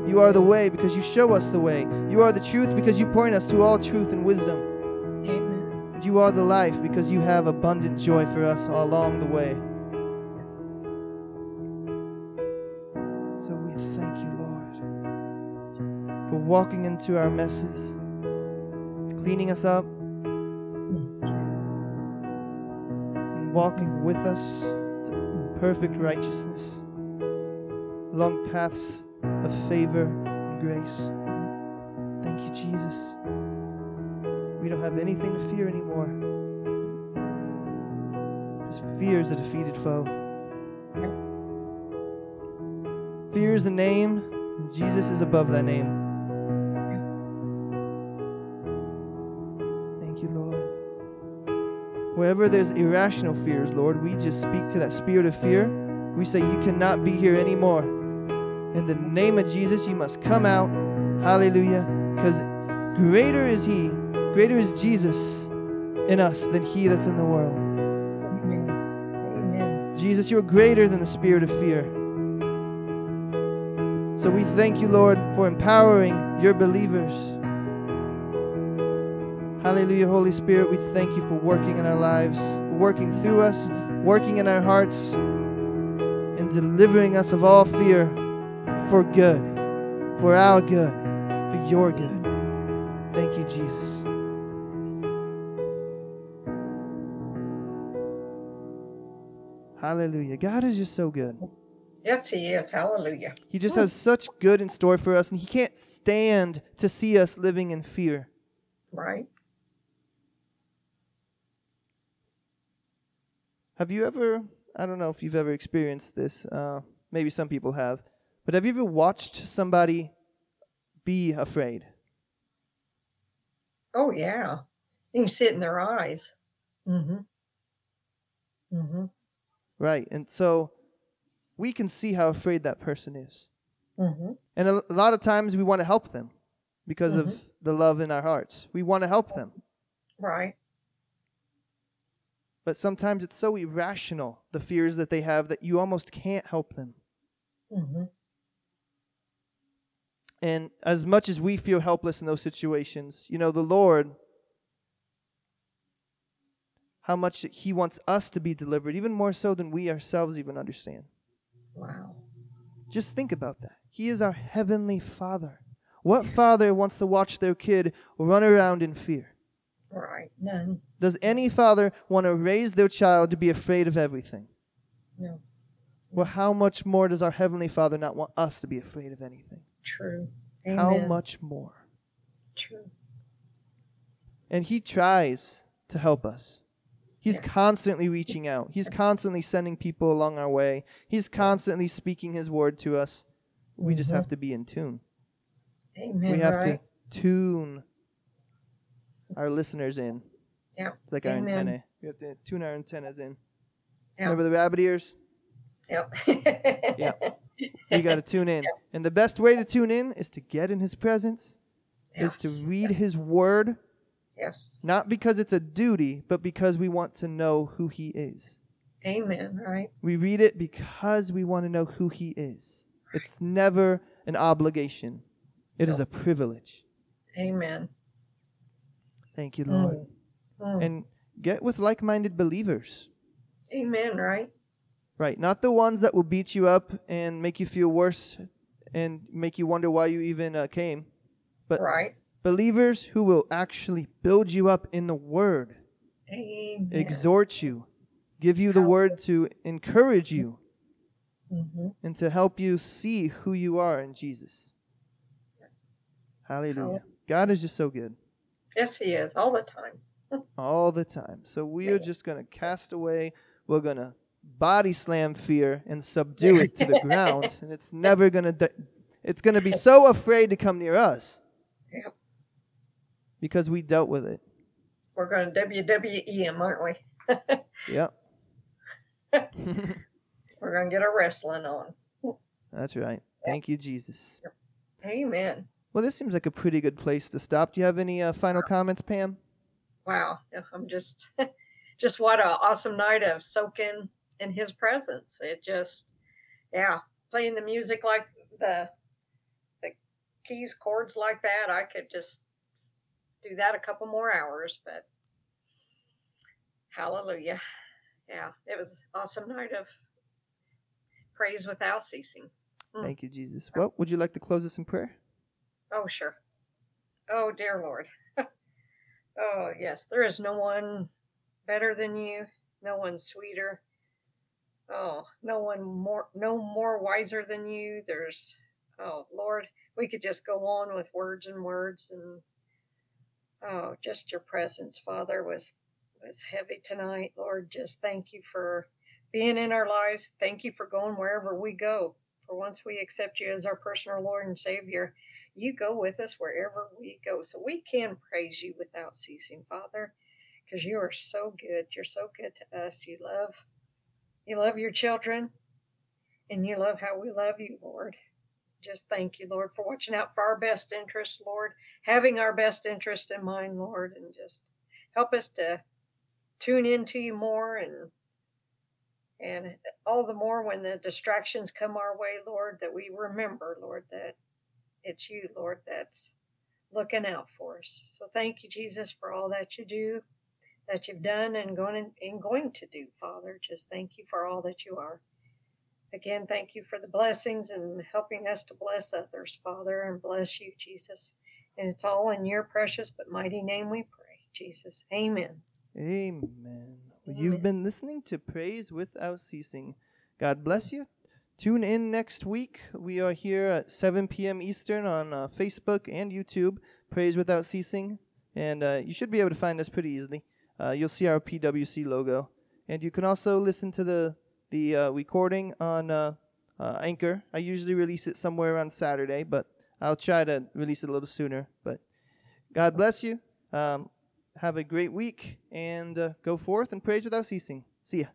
You are the way because you show us the way. You are the truth because you point us to all truth and wisdom. Amen. And you are the life because you have abundant joy for us all along the way. For walking into our messes, cleaning us up, and walking with us to perfect righteousness, along paths of favor and grace. Thank you, Jesus. We don't have anything to fear anymore. Because fear is a defeated foe. Fear is a name, Jesus is above that name. Wherever there's irrational fears, Lord, we just speak to that spirit of fear. We say, You cannot be here anymore. In the name of Jesus, you must come out. Hallelujah. Because greater is He, greater is Jesus in us than He that's in the world. Amen. Amen. Jesus, you're greater than the spirit of fear. So we thank you, Lord, for empowering your believers. Hallelujah, Holy Spirit. We thank you for working in our lives, for working through us, working in our hearts, and delivering us of all fear for good, for our good, for your good. Thank you, Jesus. Hallelujah. God is just so good. Yes, He is. Hallelujah. He just has such good in store for us, and He can't stand to see us living in fear. Right. Have you ever, I don't know if you've ever experienced this, uh, maybe some people have, but have you ever watched somebody be afraid? Oh, yeah. You can see it in their eyes. Mm-hmm. Mm-hmm. Right. And so we can see how afraid that person is. Mm-hmm. And a, a lot of times we want to help them because of Mhm. the love in our hearts. We want to help them. Right. But sometimes it's so irrational, the fears that they have, that you almost can't help them. Mm-hmm. And as much as we feel helpless in those situations, you know, the Lord, how much He wants us to be delivered, even more so than we ourselves even understand. Wow. Just think about that. He is our heavenly Father. What father wants to watch their kid run around in fear? Right. None. Does any father want to raise their child to be afraid of everything? No. Well, how much more does our heavenly Father not want us to be afraid of anything? True. Amen. How much more? True. And He tries to help us. He's Yes. constantly reaching out. He's constantly sending people along our way. He's constantly speaking His word to us. We just Mhm. have to be in tune. Amen. we have right. to tune our listeners in. Yeah. Like our Amen. antennae. We have to tune our antennas in. Yeah. Remember the rabbit ears? Yep. Yeah. You got to tune in. And the best way to tune in is to get in His presence, is to Yes. read His word, Yes. not because it's a duty, but because we want to know who He is. Amen. Right. We read it because we want to know who He is. It's never an obligation, It is a privilege. Amen. Thank you, Lord. Mm. And get with like minded believers. Amen. Right. Right. Not the ones that will beat you up and make you feel worse and make you wonder why you even uh, came. But right. believers who will actually build you up in the word, Amen. exhort you, give you the word to encourage you hmm and to help you see who you are in Jesus. Hallelujah. God is just so good Yes, he is all the time. all the time. So we are just going to cast away, we're going to body slam fear and subdue it to the ground and it's never going to di- it's going to be so afraid to come near us Yep. because we dealt with it. We're going to WWE him, aren't we? Yep. We're going to get our wrestling on. That's right. Thank you, Jesus. Amen. Well, this seems like a pretty good place to stop. Do you have any uh, final comments, Pam? Wow. I'm just, just what an awesome night of soaking in his presence. It just, yeah, playing the music like the, the keys, chords like that. I could just do that a couple more hours, but hallelujah. Yeah, it was awesome night of praise without ceasing. Mm. Thank you, Jesus. Well, would you like to close us in prayer? Oh, sure. Oh, dear Lord. oh, yes. There is no one better than you, no one sweeter. oh, no one more, no more wiser than you. There's, oh, Lord, we could just go on with words and words and, oh, just your presence, Father, was was heavy tonight. Lord, just thank you for being in our lives. Thank you for going wherever we go. For once we accept you as our personal Lord and Savior, you go with us wherever we go. So we can praise you without ceasing, Father, because you are so good. You're so good to us. You love you love your children and you love how we love you, Lord. Just thank you, Lord, for watching out for our best interest, Lord, having our best interest in mind, Lord, and just help us to tune into you more and and all the more when the distractions come our way, Lord, that we remember, Lord, that it's you, Lord, that's looking out for us. So thank you, Jesus, for all that you do, that you've done and going and going to do, Father. Just thank you for all that you are. Again, thank you for the blessings and helping us to bless others, Father, and bless you, Jesus. And it's all in your precious but mighty name we pray, Jesus. Amen. Amen. You've been listening to Praise Without Ceasing. God bless you. Tune in next week. We are here at 7 p.m. Eastern on uh, Facebook and YouTube, Praise Without Ceasing. And uh, you should be able to find us pretty easily. Uh, you'll see our PWC logo. And you can also listen to the, the uh, recording on uh, uh, Anchor. I usually release it somewhere around Saturday, but I'll try to release it a little sooner. But God bless you. Um, have a great week and uh, go forth and praise without ceasing. See ya.